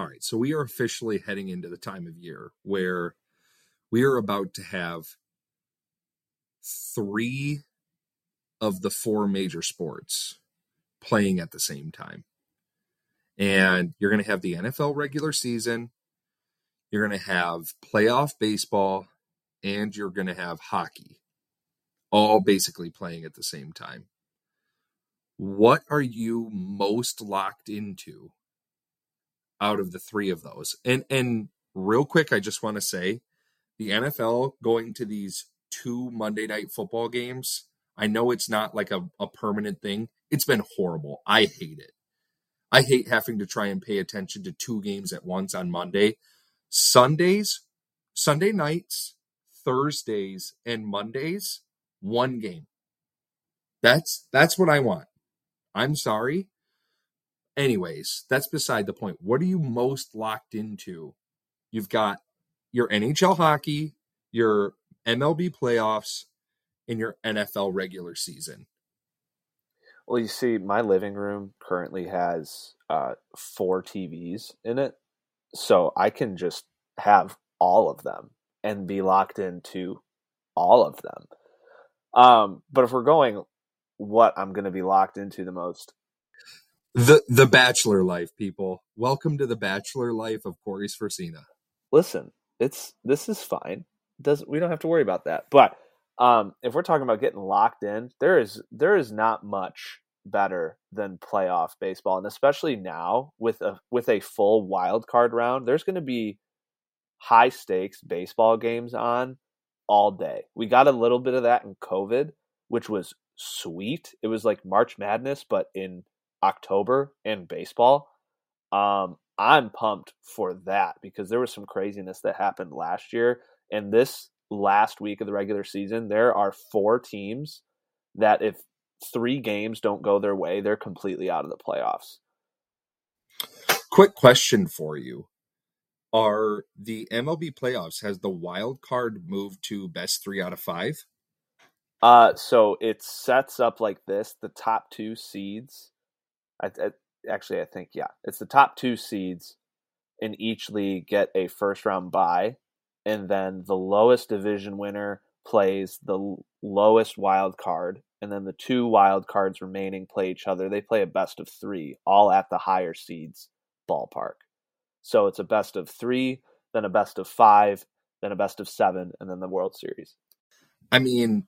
All right, so we are officially heading into the time of year where we are about to have three of the four major sports playing at the same time. And you're going to have the NFL regular season, you're going to have playoff baseball, and you're going to have hockey all basically playing at the same time. What are you most locked into out of the three of those? And and real quick, I just want to say the NFL going to these two Monday night football games. I know it's not like a, a permanent thing. It's been horrible. I hate it. I hate having to try and pay attention to two games at once on Monday. Sundays, Sunday nights, Thursdays, and Mondays, one game. That's that's what I want. I'm sorry. Anyways, that's beside the point. What are you most locked into? You've got your NHL hockey, your MLB playoffs, and your NFL regular season. Well, you see, my living room currently has uh, four TVs in it, so I can just have all of them and be locked into all of them. Um, but if we're going, what I'm going to be locked into the most, the the bachelor life, people. Welcome to the bachelor life of Corey Sversina. Listen, it's this is fine. Does we don't have to worry about that. But um, if we're talking about getting locked in, there is there is not much better than playoff baseball, and especially now with a with a full wild card round, there's going to be high stakes baseball games on all day. We got a little bit of that in COVID, which was sweet. It was like March Madness, but in October in baseball. Um, I'm pumped for that because there was some craziness that happened last year. And this last week of the regular season, there are four teams that if three games don't go their way, they're completely out of the playoffs. Quick question for you. Are the MLB playoffs, has the wild card moved to best three out of five? Uh, so it sets up like this the top two seeds. I, I, actually, I think yeah, it's the top two seeds in each league get a first round bye, and then the lowest division winner plays the lowest wild card, and then the two wild cards remaining play each other. They play a best of three, all at the higher seeds ballpark. So it's a best of three, then a best of five, then a best of seven, and then the World Series. I mean,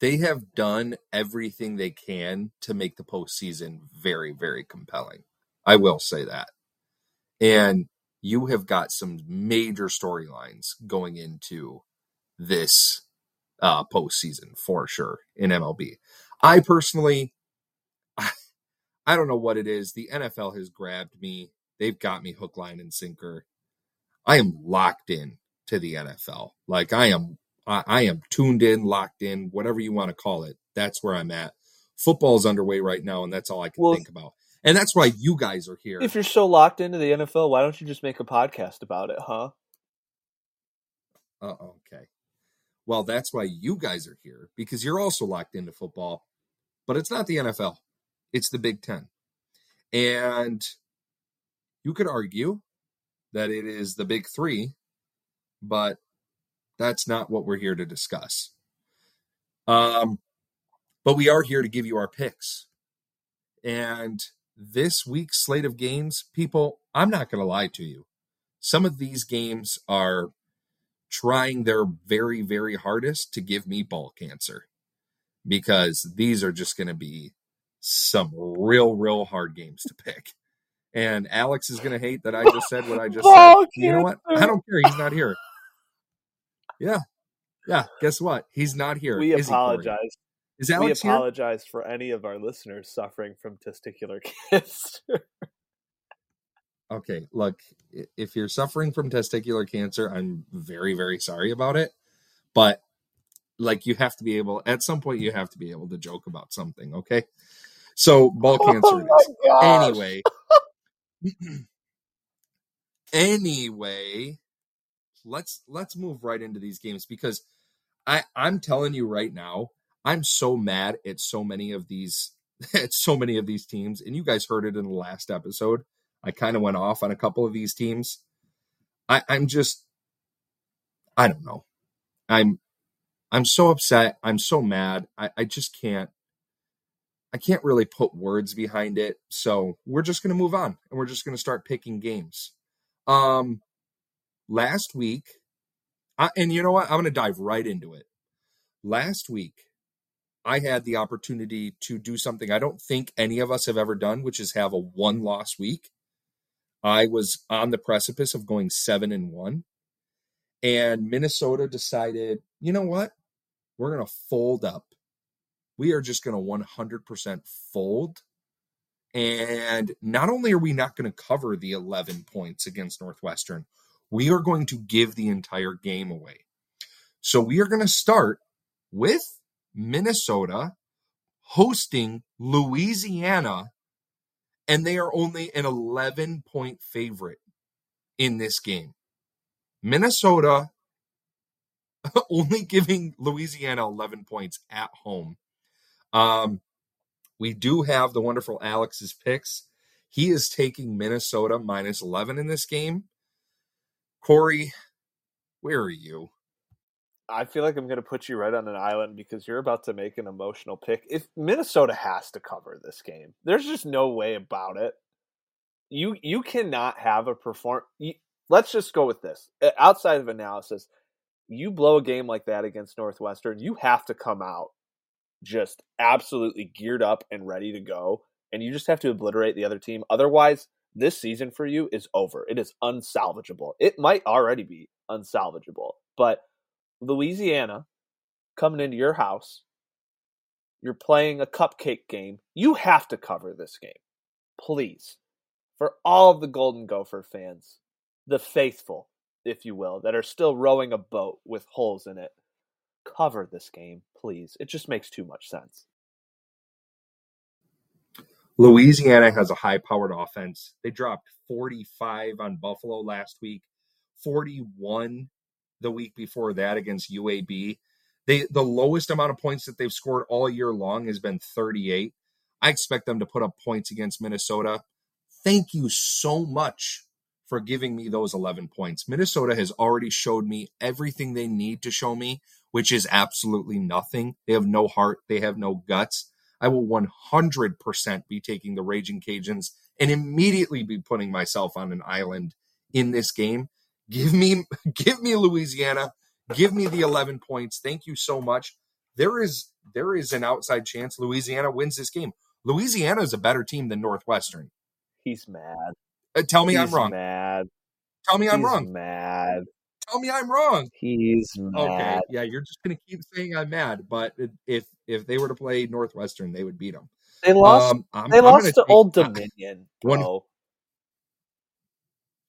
they have done everything they can to make the postseason very, very compelling. I will say that. And you have got some major storylines going into this uh, postseason for sure in MLB. I personally, I, I don't know what it is. The NFL has grabbed me. They've got me hook, line, and sinker. I am locked in to the NFL. Like I am I, I am tuned in, locked in, whatever you want to call it. That's where I'm at. Football's underway right now, and that's all I can well, think about. And that's why you guys are here. If you're so locked into the NFL, why don't you just make a podcast about it, huh? Uh, okay. Well, that's why you guys are here because you're also locked into football, but it's not the NFL, it's the Big Ten. And you could argue that it is the Big Three, but that's not what we're here to discuss. Um, but we are here to give you our picks. And this week's slate of games, people, I'm not going to lie to you. Some of these games are trying their very, very hardest to give me ball cancer because these are just going to be some real, real hard games to pick. And Alex is going to hate that I just said what I just said. You know what? I don't care. He's not here. Yeah. Yeah. Guess what? He's not here. We Is apologize. Is Alex we apologize here? for any of our listeners suffering from testicular cancer. okay, look, if you're suffering from testicular cancer, I'm very, very sorry about it. But like you have to be able at some point you have to be able to joke about something, okay? So ball oh cancer oh Anyway. anyway, let's let's move right into these games because I I'm telling you right now, I'm so mad at so many of these at so many of these teams, and you guys heard it in the last episode. I kind of went off on a couple of these teams. I, I'm just, I don't know. I'm, I'm so upset. I'm so mad. I, I just can't, I can't really put words behind it. So we're just to move on and we're just to start picking games. Um, last week, I, and you know what? I'm going to dive right into it. Last week, I had the opportunity to do something I don't think any of us have ever done, which is have a one loss week. I was on the precipice of going seven and one. And Minnesota decided, you know what? We're going to fold up. We are just going to 100% fold. And not only are we not going to cover the 11 points against Northwestern, we are going to give the entire game away. So we are going to start with Minnesota hosting Louisiana, and they are only an 11 point favorite in this game. Minnesota only giving Louisiana 11 points at home. Um, we do have the wonderful Alex's picks. He is taking Minnesota minus 11 in this game. Corey, where are you? I feel like I'm going to put you right on an island because you're about to make an emotional pick. If Minnesota has to cover this game, there's just no way about it. You you cannot have a perform. You, let's just go with this. Outside of analysis, you blow a game like that against Northwestern, you have to come out just absolutely geared up and ready to go, and you just have to obliterate the other team. Otherwise, this season for you is over. It is unsalvageable. It might already be unsalvageable, but Louisiana coming into your house, you're playing a cupcake game. You have to cover this game. Please. For all of the Golden Gopher fans, the faithful, if you will, that are still rowing a boat with holes in it, cover this game, please. It just makes too much sense. Louisiana has a high powered offense. They dropped 45 on Buffalo last week, 41 the week before that against UAB. They the lowest amount of points that they've scored all year long has been 38. I expect them to put up points against Minnesota. Thank you so much for giving me those 11 points. Minnesota has already showed me everything they need to show me, which is absolutely nothing. They have no heart, they have no guts. I will 100% be taking the Raging Cajuns and immediately be putting myself on an island in this game. Give me give me Louisiana. Give me the 11 points. Thank you so much. There is there is an outside chance Louisiana wins this game. Louisiana is a better team than Northwestern. He's mad. Uh, tell me He's I'm wrong. Mad. Tell me I'm He's wrong. Mad. Tell me I'm wrong. He's mad. Okay, yeah, you're just gonna keep saying I'm mad, but if if they were to play Northwestern, they would beat them. They lost. Um, I'm- they I'm lost gonna Old Dominion, one- bro.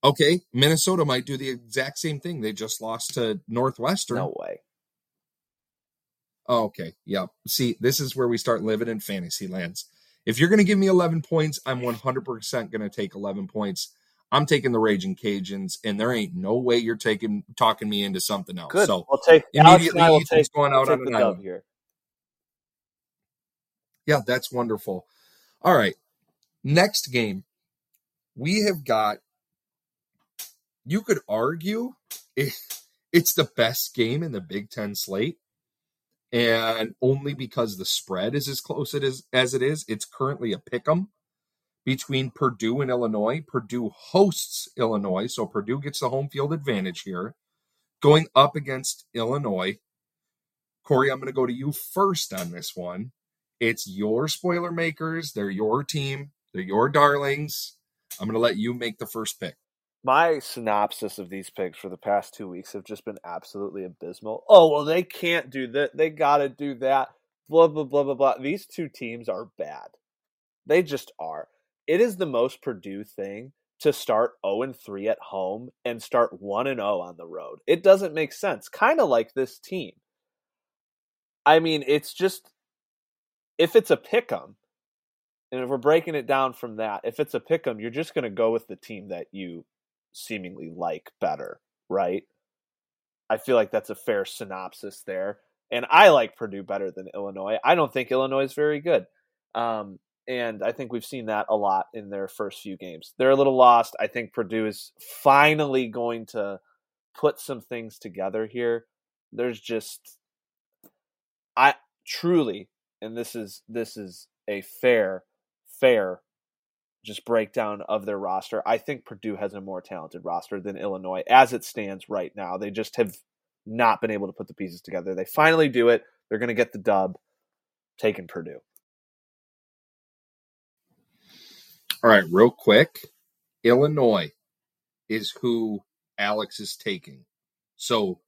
Okay, Minnesota might do the exact same thing. They just lost to Northwestern. No way. Oh, okay. Yeah. See, this is where we start living in fantasy lands. If you're going to give me 11 points, I'm 100% going to take 11 points. I'm taking the Raging Cajuns, and there ain't no way you're taking talking me into something else. Good. So we'll take Alex and I will take, going we'll out take on the an island. here. Yeah, that's wonderful. All right. Next game, we have got, you could argue it, it's the best game in the Big Ten slate. And only because the spread is as close it is as it is, it's currently a pick 'em between Purdue and Illinois. Purdue hosts Illinois, so Purdue gets the home field advantage here. Going up against Illinois. Corey, I'm going to go to you first on this one. It's your spoiler makers. They're your team. They're your darlings. I'm going to let you make the first pick. My synopsis of these picks for the past two weeks have just been absolutely abysmal. Oh well, they can't do that. They got to do that. Blah blah blah blah blah. These two teams are bad. They just are. It is the most Purdue thing to start 0 and 3 at home and start 1 and 0 on the road. It doesn't make sense. Kind of like this team. I mean, it's just if it's a pick 'em, and if we're breaking it down from that, if it's a pick 'em, you're just going to go with the team that you seemingly like better, right? I feel like that's a fair synopsis there. And I like Purdue better than Illinois. I don't think Illinois is very good. Um, and I think we've seen that a lot in their first few games. They're a little lost. I think Purdue is finally going to put some things together here. There's just I truly and this is this is a fair fair just breakdown of their roster. I think Purdue has a more talented roster than Illinois as it stands right now. They just have not been able to put the pieces together. They finally do it. They're going to get the dub, taking Purdue. All right, real quick. Illinois is who Alex is taking. So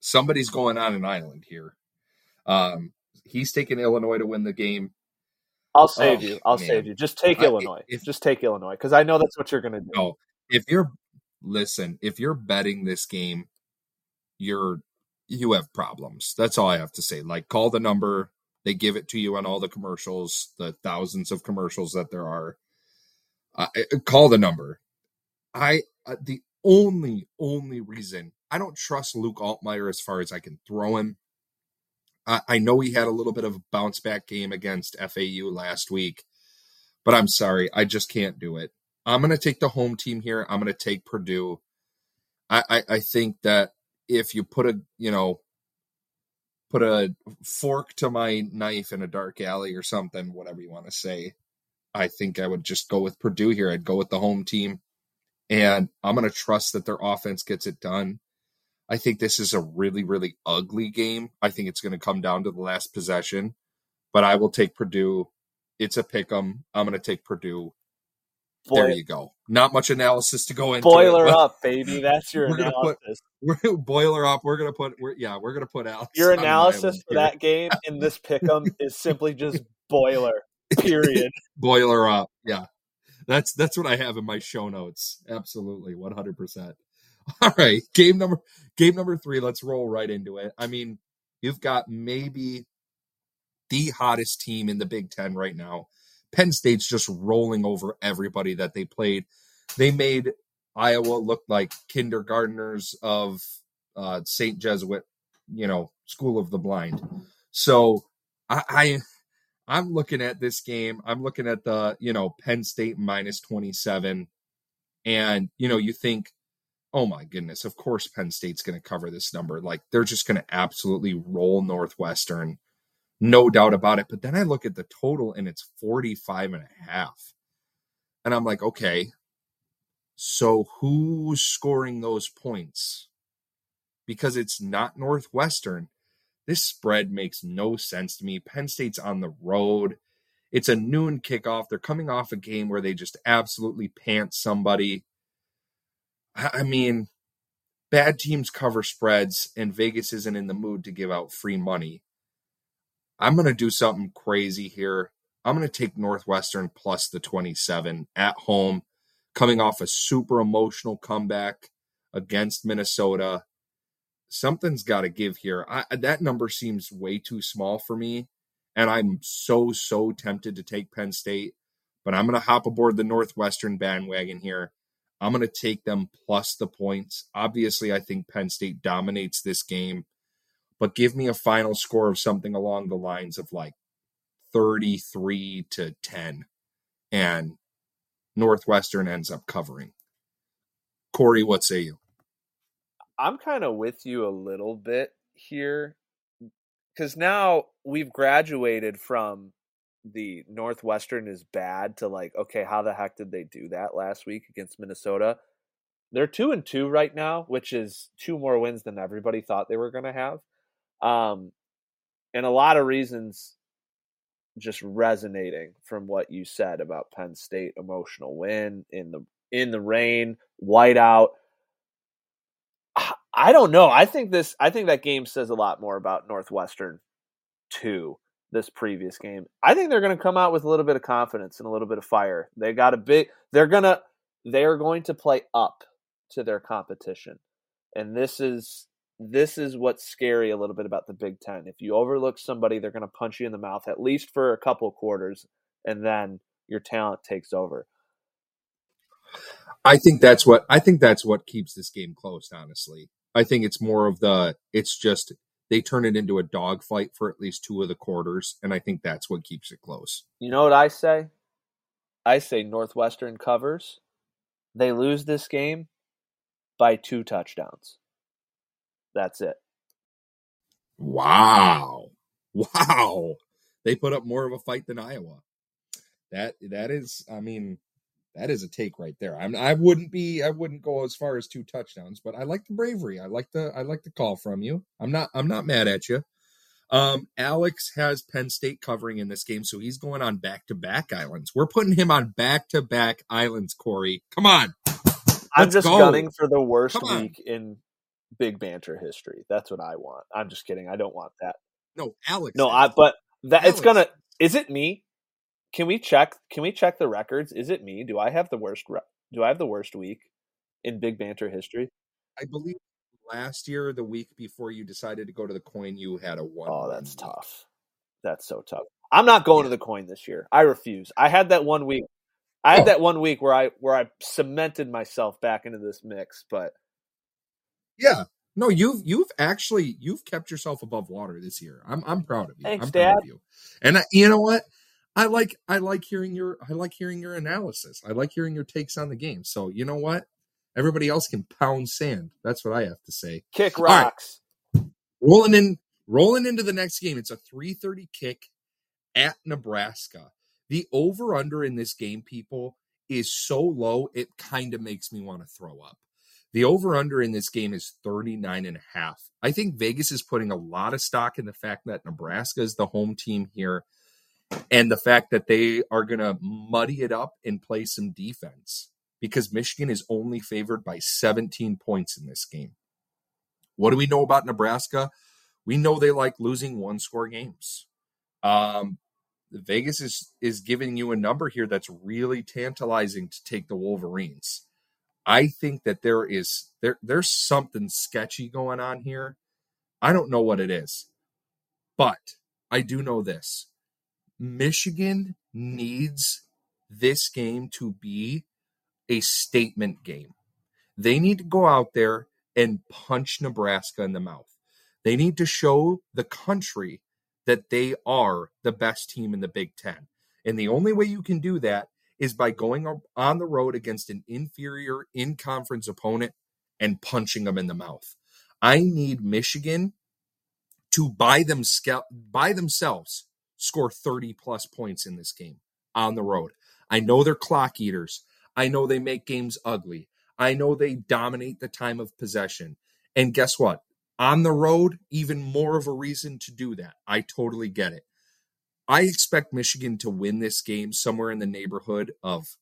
somebody's going on an island here. Um, he's taking Illinois to win the game. I'll save oh, you. I'll man. save you. Just take I, Illinois. If, Just take Illinois because I know that's what you're going to do. No, if you're listen, if you're betting this game, you're you have problems. That's all I have to say. Like call the number. They give it to you on all the commercials, the thousands of commercials that there are. Uh, call the number. I uh, the only only reason I don't trust Luke Altmyer as far as I can throw him. I, know he had a little bit of a bounce back game against FAU last week, but I'm sorry, I just can't do it. I'm going to take the home team here. I'm going to take Purdue. I, I, I think that if you put a you know put a fork to my knife in a dark alley or something, whatever you want to say, I think I would just go with Purdue here. I'd go with the home team. And I'm going to trust that their offense gets it done. I think this is a really, really ugly game. I think it's going to come down to the last possession, but I will take Purdue. It's a pick 'em. I'm going to take Purdue. Boy, there you go. Not much analysis to go into. Boiler it, up, baby. That's your we're analysis. Put, we're boiler up. We're gonna put. We're, yeah, we're gonna put out Your analysis for that game in this pick'em is simply just boiler. Period. boiler up. Yeah, that's that's what I have in my show notes. Absolutely, one hundred percent. All right, game number game number three. Let's roll right into it. I mean, you've got maybe the hottest team in the Big Ten right now. Penn State's just rolling over everybody that they played. They made Iowa look like kindergartners of uh, St. Jesuit, you know, School of the Blind. So I, I I'm looking at this game. I'm looking at the, you know, Penn State minus 27. And, you know, you think, oh my goodness, of course Penn State's going to cover this number. Like they're just going to absolutely roll Northwestern no doubt about it. But then I look at the total and it's 45 and a half. And I'm like, okay, so who's scoring those points? Because it's not Northwestern. This spread makes no sense to me. Penn State's on the road. It's a noon kickoff. They're coming off a game where they just absolutely pant somebody. I mean, bad teams cover spreads, and Vegas isn't in the mood to give out free money. I'm going to do something crazy here. I'm going to take Northwestern plus the 27 at home, coming off a super emotional comeback against Minnesota. Something's got to give here. I, that number seems way too small for me. And I'm so, so tempted to take Penn State, but I'm going to hop aboard the Northwestern bandwagon here. I'm going to take them plus the points. Obviously, I think Penn State dominates this game but give me a final score of something along the lines of like 33 to 10 and northwestern ends up covering corey what say you i'm kind of with you a little bit here because now we've graduated from the northwestern is bad to like okay how the heck did they do that last week against minnesota they're two and two right now which is two more wins than everybody thought they were going to have um, and a lot of reasons just resonating from what you said about Penn State emotional win in the in the rain, whiteout. I don't know. I think this I think that game says a lot more about Northwestern too, this previous game. I think they're going to come out with a little bit of confidence and a little bit of fire. They got a big they're going to they're going to play up to their competition. And this is this is what's scary a little bit about the Big Ten. If you overlook somebody, they're going to punch you in the mouth at least for a couple quarters, and then your talent takes over. I think that's what I think that's what keeps this game close. Honestly, I think it's more of the it's just they turn it into a dogfight for at least two of the quarters, and I think that's what keeps it close. You know what I say? I say Northwestern covers. They lose this game by two touchdowns. That's it. Wow. Wow. They put up more of a fight than Iowa. That that is I mean that is a take right there. I'm, I wouldn't be I wouldn't go as far as two touchdowns, but I like the bravery. I like the I like the call from you. I'm not I'm not mad at you. Um, Alex has Penn State covering in this game, so he's going on back to back islands. We're putting him on back to back islands, Corey. Come on. I'm just go. gunning for the worst week in big banter history. That's what I want. I'm just kidding. I don't want that. No, Alex. No, I but that Alex. it's gonna is it me? Can we check can we check the records? Is it me? Do I have the worst do I have the worst week in big banter history? I believe last year, the week before you decided to go to the coin, you had a one. Oh, that's week. tough. That's so tough. I'm not going yeah. to the coin this year. I refuse. I had that one week. I had oh. that one week where I where I cemented myself back into this mix, but yeah, no, you've you've actually you've kept yourself above water this year. I'm I'm proud of you. Thanks, I'm Dad. of you. And I, you know what? I like I like hearing your I like hearing your analysis. I like hearing your takes on the game. So you know what? Everybody else can pound sand. That's what I have to say. Kick rocks. Right. Rolling in, rolling into the next game. It's a 3:30 kick at Nebraska. The over under in this game, people, is so low it kind of makes me want to throw up. The over under in this game is 39 and a half. I think Vegas is putting a lot of stock in the fact that Nebraska is the home team here and the fact that they are going to muddy it up and play some defense because Michigan is only favored by 17 points in this game. What do we know about Nebraska? We know they like losing one score games. Um, Vegas is is giving you a number here that's really tantalizing to take the Wolverines. I think that there is there there's something sketchy going on here. I don't know what it is. But I do know this. Michigan needs this game to be a statement game. They need to go out there and punch Nebraska in the mouth. They need to show the country that they are the best team in the Big Ten. And the only way you can do that is by going on the road against an inferior in conference opponent and punching them in the mouth. I need Michigan to by, them, by themselves score 30 plus points in this game on the road. I know they're clock eaters. I know they make games ugly. I know they dominate the time of possession. And guess what? On the road, even more of a reason to do that. I totally get it. I expect Michigan to win this game somewhere in the neighborhood of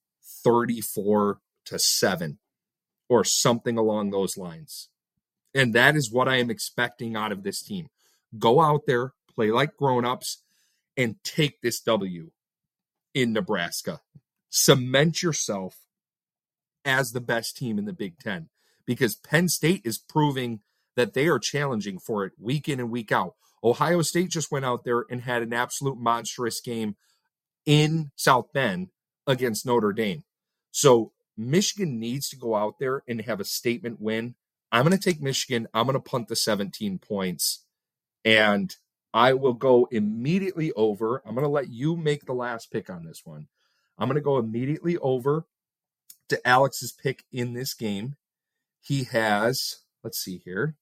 34 to 7 or something along those lines. And that is what I am expecting out of this team. Go out there, play like grown-ups and take this W in Nebraska cement yourself as the best team in the Big Ten because Penn State is proving that they are challenging for it week in and week out. Ohio State just went out there and had an absolute monstrous game in South Bend against Notre Dame. So Michigan needs to go out there and have a statement win. I'm going to take Michigan. I'm going to punt the 17 points and I will go immediately over. I'm going to let you make the last pick on this one. I'm going to go immediately over to Alex's pick in this game. He has, let's see here.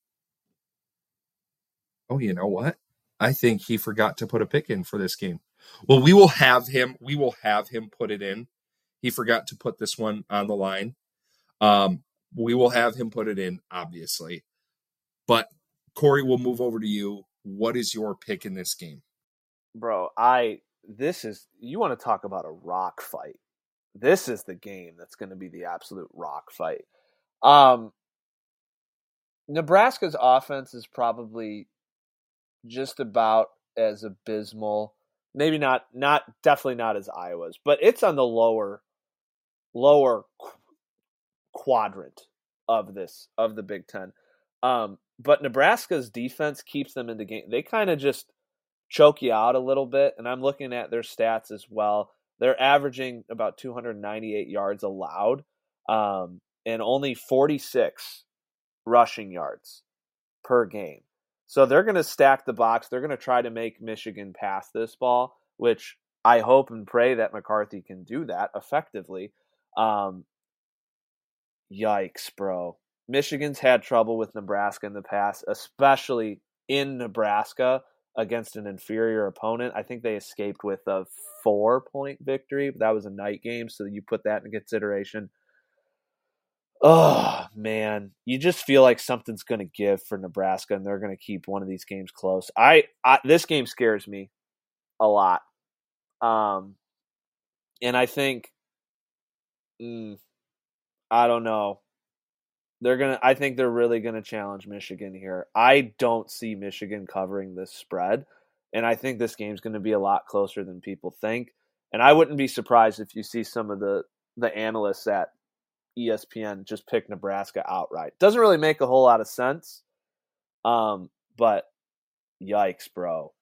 Oh, you know what? I think he forgot to put a pick in for this game. Well, we will have him. We will have him put it in. He forgot to put this one on the line. Um, we will have him put it in, obviously. But Corey, we'll move over to you. What is your pick in this game? Bro, I this is you want to talk about a rock fight. This is the game that's going to be the absolute rock fight. Um, Nebraska's offense is probably just about as abysmal. Maybe not, not definitely not as Iowa's, but it's on the lower, lower qu- quadrant of this of the Big Ten. Um, but Nebraska's defense keeps them in the game. They kind of just choke you out a little bit. And I'm looking at their stats as well. They're averaging about 298 yards allowed um, and only 46 rushing yards per game. So they're going to stack the box. They're going to try to make Michigan pass this ball, which I hope and pray that McCarthy can do that effectively. Um, yikes, bro. Michigan's had trouble with Nebraska in the past, especially in Nebraska against an inferior opponent. I think they escaped with a four point victory, but that was a night game, so you put that in consideration. Oh man, you just feel like something's going to give for Nebraska, and they're going to keep one of these games close. I, I this game scares me a lot, um, and I think, mm, I don't know, they're gonna. I think they're really going to challenge Michigan here. I don't see Michigan covering this spread, and I think this game's going to be a lot closer than people think. And I wouldn't be surprised if you see some of the the analysts at ESPN just pick Nebraska outright. Doesn't really make a whole lot of sense. Um, but yikes, bro.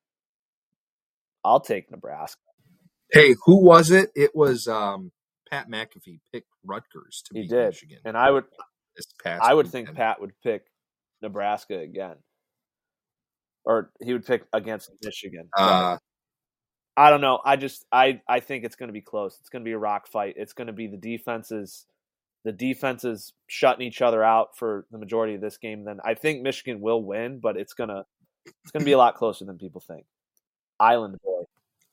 I'll take Nebraska. Hey, who was it? It was um, Pat McAfee picked Rutgers to he beat did. Michigan. And I would this past I would weekend. think Pat would pick Nebraska again. Or he would pick against Michigan. Uh, I don't know. I just I I think it's going to be close. It's going to be a rock fight. It's going to be the defenses the defenses shutting each other out for the majority of this game. Then I think Michigan will win, but it's gonna it's gonna be a lot closer than people think. Island boy,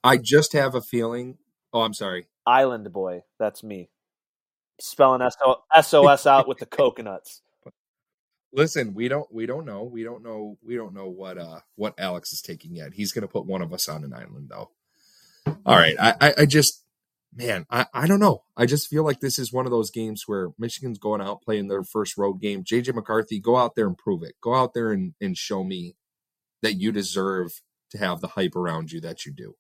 I just have a feeling. Oh, I'm sorry. Island boy. That's me. Spelling SOS out with the coconuts. Listen, we don't we don't know. We don't know we don't know what uh what Alex is taking yet. He's gonna put one of us on an island though. All right. I, I, I just man, I, I don't know. I just feel like this is one of those games where Michigan's going out playing their first road game. JJ McCarthy, go out there and prove it. Go out there and, and show me that you deserve to have the hype around you that you do.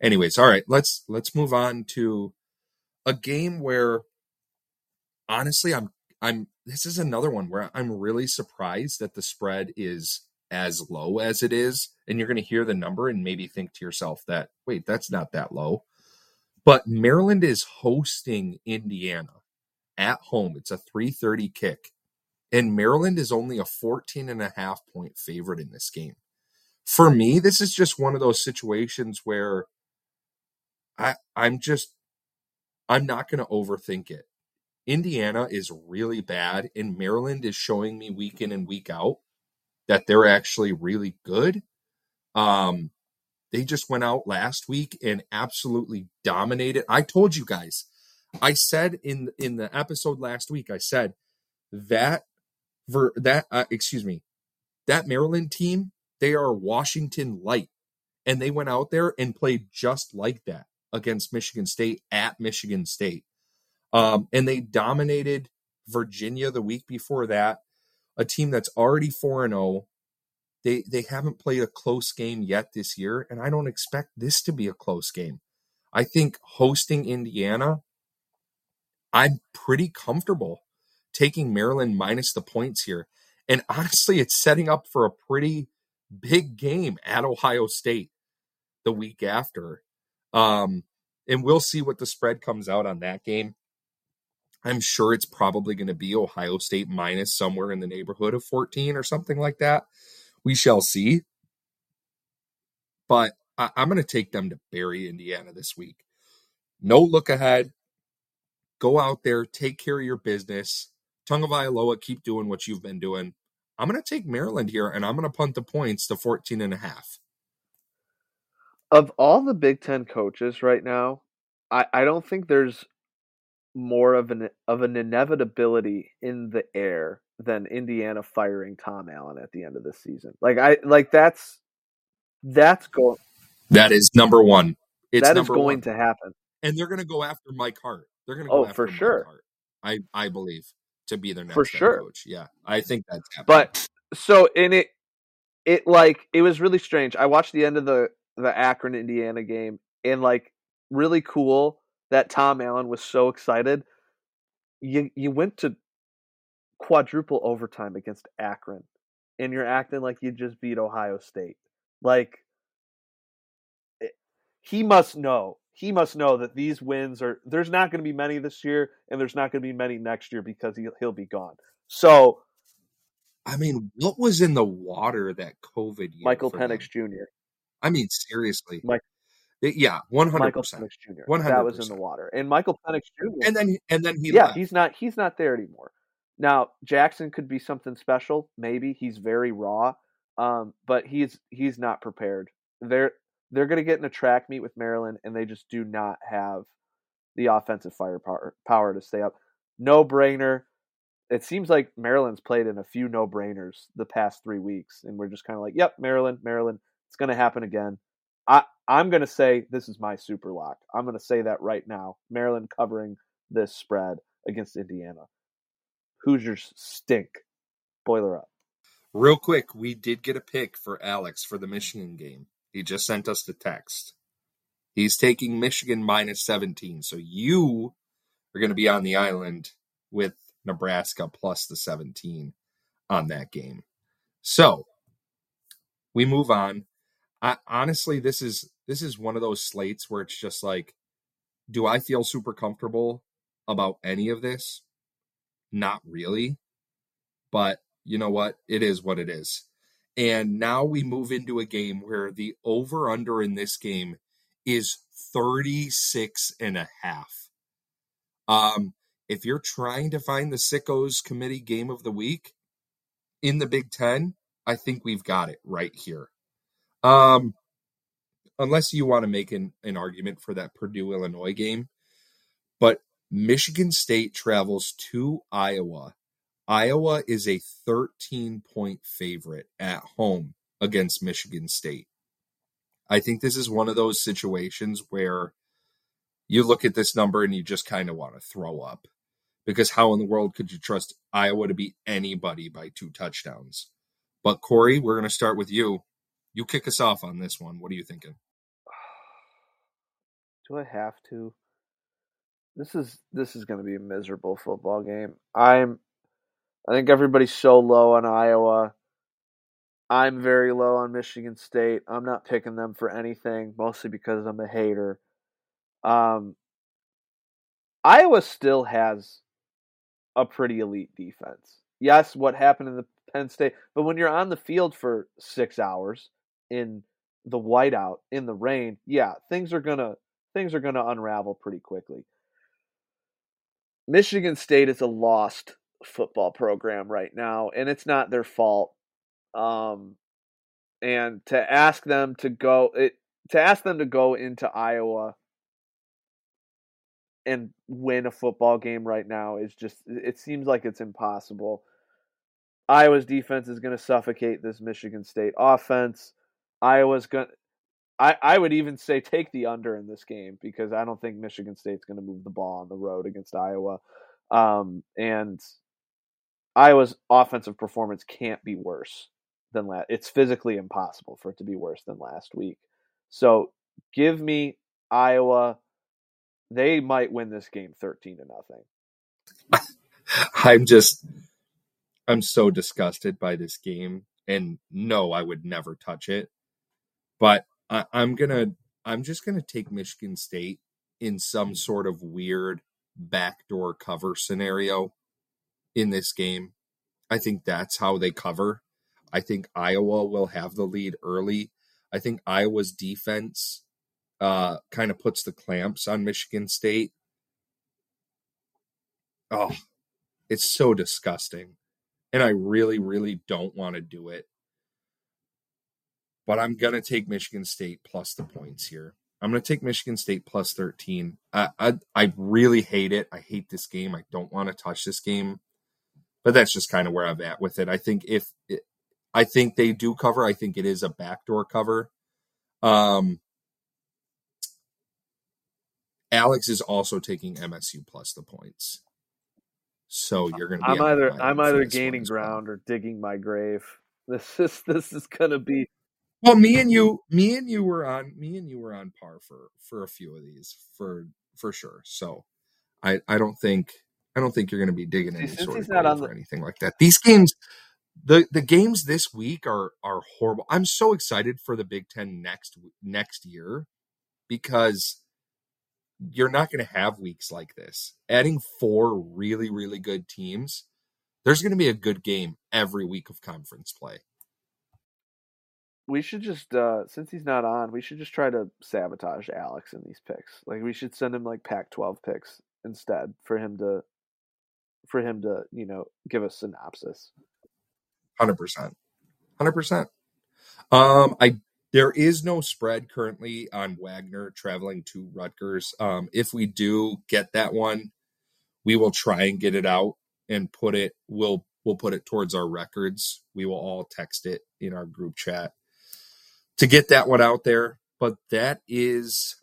Anyways, all right, let's let's move on to a game where honestly I'm I'm this is another one where I'm really surprised that the spread is as low as it is and you're going to hear the number and maybe think to yourself that wait that's not that low. But maryland is hosting indiana at home. It's a 330 kick and maryland is only a 14 and a half point favorite in this game. For me this is just one of those situations where i i'm just i'm not going to overthink it indiana is really bad and maryland is showing me week in and week out that they're actually really good. Um, they just went out last week and absolutely dominated. I told you guys, I said in in the episode last week, I said that ver, that uh, excuse me, that Maryland team, they are Washington light, and they went out there and played just like that against Michigan State at Michigan State, um, and they dominated Virginia the week before that a team that's already 4 and 0. They they haven't played a close game yet this year and I don't expect this to be a close game. I think hosting Indiana I'm pretty comfortable taking Maryland minus the points here. And honestly, it's setting up for a pretty big game at Ohio State the week after. Um, and we'll see what the spread comes out on that game. I'm sure it's probably going to be Ohio State minus somewhere in the neighborhood of 14 or something like that. We shall see. But I, am going to take them to bury Indiana this week. No look ahead. Go out there, take care of your business. Tagovailoa, keep doing what you've been doing. I'm going to take Maryland here, and I'm going to punt the points to 14 and a half. Of all the Big Ten coaches right now, I, I don't think there's more of an of an inevitability in the air than Indiana firing Tom Allen at the end of the season. Like I like that's that's going that is number one. It's that is going one. to happen, and they're going to go after Mike Hart. They're going to go oh, for sure. Hart, I I believe to be their next for sure. coach. Yeah, I think that's happening. But so in it, it like it was really strange. I watched the end of the the Akron Indiana game, and like really cool that Tom Allen was so excited. You you went to quadruple overtime against Akron, and you're acting like you just beat Ohio State. Like it, eh, he must know. He must know that these wins are. There's not going to be many this year, and there's not going to be many next year because he, he'll be gone. So I mean, what was in the water that COVID? Michael Penix them? Jr. I mean, seriously. Mike- yeah, one hundred Michael percent. Penix Jr. 100%. That was in the water, and Michael Penix Jr. And then and then he yeah, left. he's not he's not there anymore. Now Jackson could be something special. Maybe he's very raw, um, but he's he's not prepared. They're they're going to get in a track meet with Maryland, and they just do not have the offensive firepower power to stay up. No brainer. It seems like Maryland's played in a few no brainers the past three weeks, and we're just kind of like, "Yep, Maryland, Maryland, it's going to happen again." I I'm going to say this is my super lock. I'm going to say that right now. Maryland covering this spread against Indiana. Hoosiers stink. Boiler up. Real quick, we did get a pick for Alex for the Michigan game. He just sent us the text. He's taking Michigan minus 17. So you are going to be on the island with Nebraska plus the 17 on that game. So we move on. I, honestly, this is this is one of those slates where it's just like, do I feel super comfortable about any of this? Not really. But you know what? It is what it is. And now we move into a game where the over under in this game is 36 and a half. Um, if you're trying to find the sickos committee game of the week in the Big Ten, I think we've got it right here. Um, unless you want to make an, an argument for that Purdue Illinois game, but Michigan State travels to Iowa. Iowa is a 13 point favorite at home against Michigan State. I think this is one of those situations where you look at this number and you just kind of want to throw up because how in the world could you trust Iowa to beat anybody by two touchdowns? But Corey, we're going to start with you. You kick us off on this one. What are you thinking? Do I have to? This is this is going to be a miserable football game. I'm I think everybody's so low on Iowa. I'm very low on Michigan State. I'm not picking them for anything, mostly because I'm a hater. Um, Iowa still has a pretty elite defense. Yes, what happened in the Penn State, but when you're on the field for six hours in the whiteout in the rain, yeah, things are gonna things are gonna unravel pretty quickly. Michigan State is a lost football program right now, and it's not their fault. Um, and to ask them to go it to ask them to go into Iowa and win a football game right now is just it seems like it's impossible. Iowa's defense is going to suffocate this Michigan State offense. Iowa's going I, I would even say take the under in this game because I don't think Michigan State's going to move the ball on the road against Iowa. Um, and Iowa's offensive performance can't be worse than last. It's physically impossible for it to be worse than last week. So give me Iowa. They might win this game 13 to nothing. I'm just, I'm so disgusted by this game. And no, I would never touch it. But I, I'm to, I'm just to take Michigan State in some sort of weird backdoor cover scenario in this game. I think that's how they cover. I think Iowa will have the lead early. I think Iowa's defense uh, kind of puts the clamps on Michigan State. Oh, it's so disgusting. And I really, really don't want to do it. But I'm going to take Michigan State plus the points here. I'm going to take Michigan State plus 13. I, I, I really hate it. I hate this game. I don't want to touch this game. But that's just kind of where I'm at with it. I think if it, I think they do cover, I think it is a backdoor cover. Um, Alex is also taking MSU plus the points. So you're going to be. I'm either I'm either gaining well. ground or digging my grave. This is this is gonna be Well, me and you, me and you were on, me and you were on par for for a few of these for for sure. So, I I don't think I don't think you're going to be digging any since sort he's of not grave on or the- anything like that. These games, the the games this week are are horrible. I'm so excited for the Big Ten next next year because you're not going to have weeks like this. Adding four really really good teams There's going to be a good game every week of conference play. We should just, uh, since he's not on, we should just try to sabotage Alex in these picks. Like we should send him like Pac-12 picks instead for him to, for him to, you know, give a synopsis. Hundred percent, hundred percent. Um, I there is no spread currently on Wagner traveling to Rutgers. Um, if we do get that one, we will try and get it out and put it. We'll we'll put it towards our records. We will all text it in our group chat to get that one out there. But that is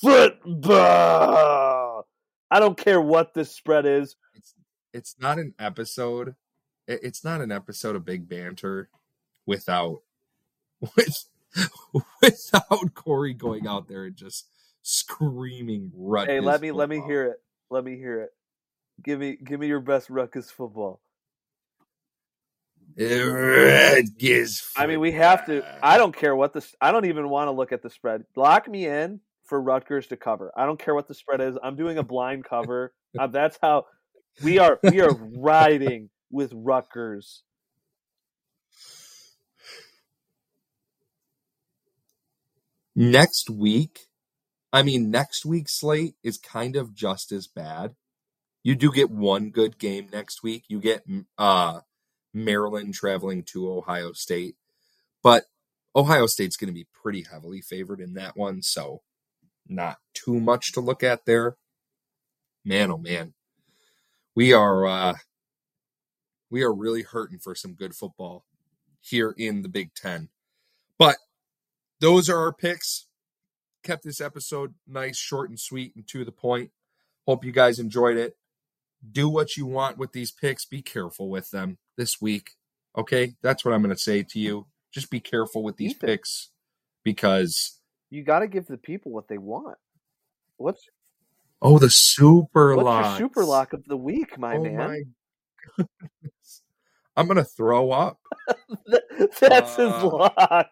football. I don't care what this spread is. it's it's not an episode. It's not an episode of Big Banter without with without Corey going out there and just screaming Rutgers. Hey, let me let me hear it. Let me hear it. Give me give me your best ruckus football. Rutgers. I mean, we have to. I don't care what the. I don't even want to look at the spread. Lock me in for Rutgers to cover. I don't care what the spread is. I'm doing a blind cover. Uh, that's how we are. We are riding with Rutgers. next week. I mean, next week's slate is kind of just as bad. You do get one good game next week. You get uh, Maryland traveling to Ohio State, but Ohio State's going to be pretty heavily favored in that one, so not too much to look at there. Man, oh man, we are uh, we are really hurting for some good football here in the Big Ten. But those are our picks. Kept this episode nice, short, and sweet, and to the point. Hope you guys enjoyed it. Do what you want with these picks. Be careful with them this week. Okay, that's what I'm going to say to you. Just be careful with these Ethan. picks because You got to give the people what they want. What's oh, the super lock? super lock of the week, my oh man? my. I'm going to throw up. That's his Uh, lock.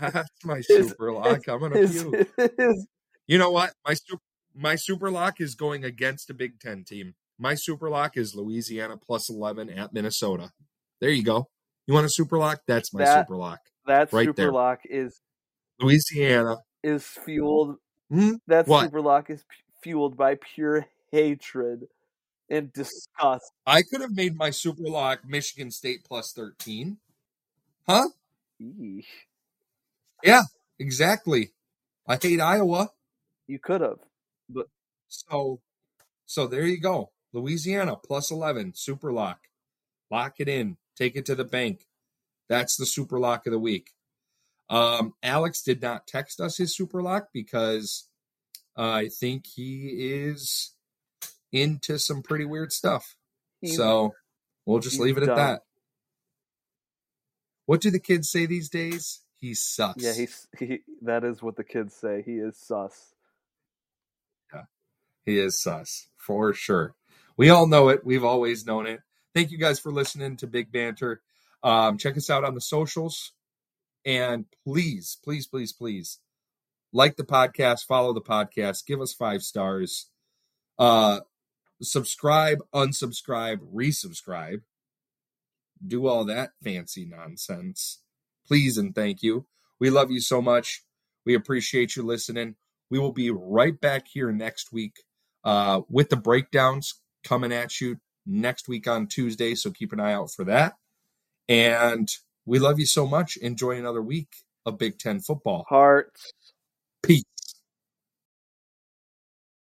That's my His- super lock. I'm going to His- puke. his- You know what? My super my super lock is going against a Big Ten team. My super lock is Louisiana plus eleven at Minnesota. There you go. You want a super lock? That's my That- super lock. that Right super there. lock is Louisiana. is fueled. Hmm? That What? super lock is fueled by pure hatred and disgust. I could have made my super lock Michigan State plus thirteen. Huh? Eesh. Exactly. I hate Iowa. You could have. So so there you go. Louisiana plus 11 super lock. Lock it in. Take it to the bank. That's the super lock of the week. Um Alex did not text us his super lock because I think he is into some pretty weird stuff. He's- so we'll just leave it at that. What do the kids say these days? He sucks. Yeah, he's he. That is what the kids say. He is sus. He is sus for sure. We all know it. We've always known it. Thank you guys for listening to Big Banter. Um, check us out on the socials. And please, please, please, please like the podcast, follow the podcast, give us five stars, uh, subscribe, unsubscribe, resubscribe, do all that fancy nonsense. Please and thank you. We love you so much. We appreciate you listening. We will be right back here next week uh, with the breakdowns coming at you next week on Tuesday. So keep an eye out for that. And we love you so much. Enjoy another week of Big Ten football. Hearts. Peace.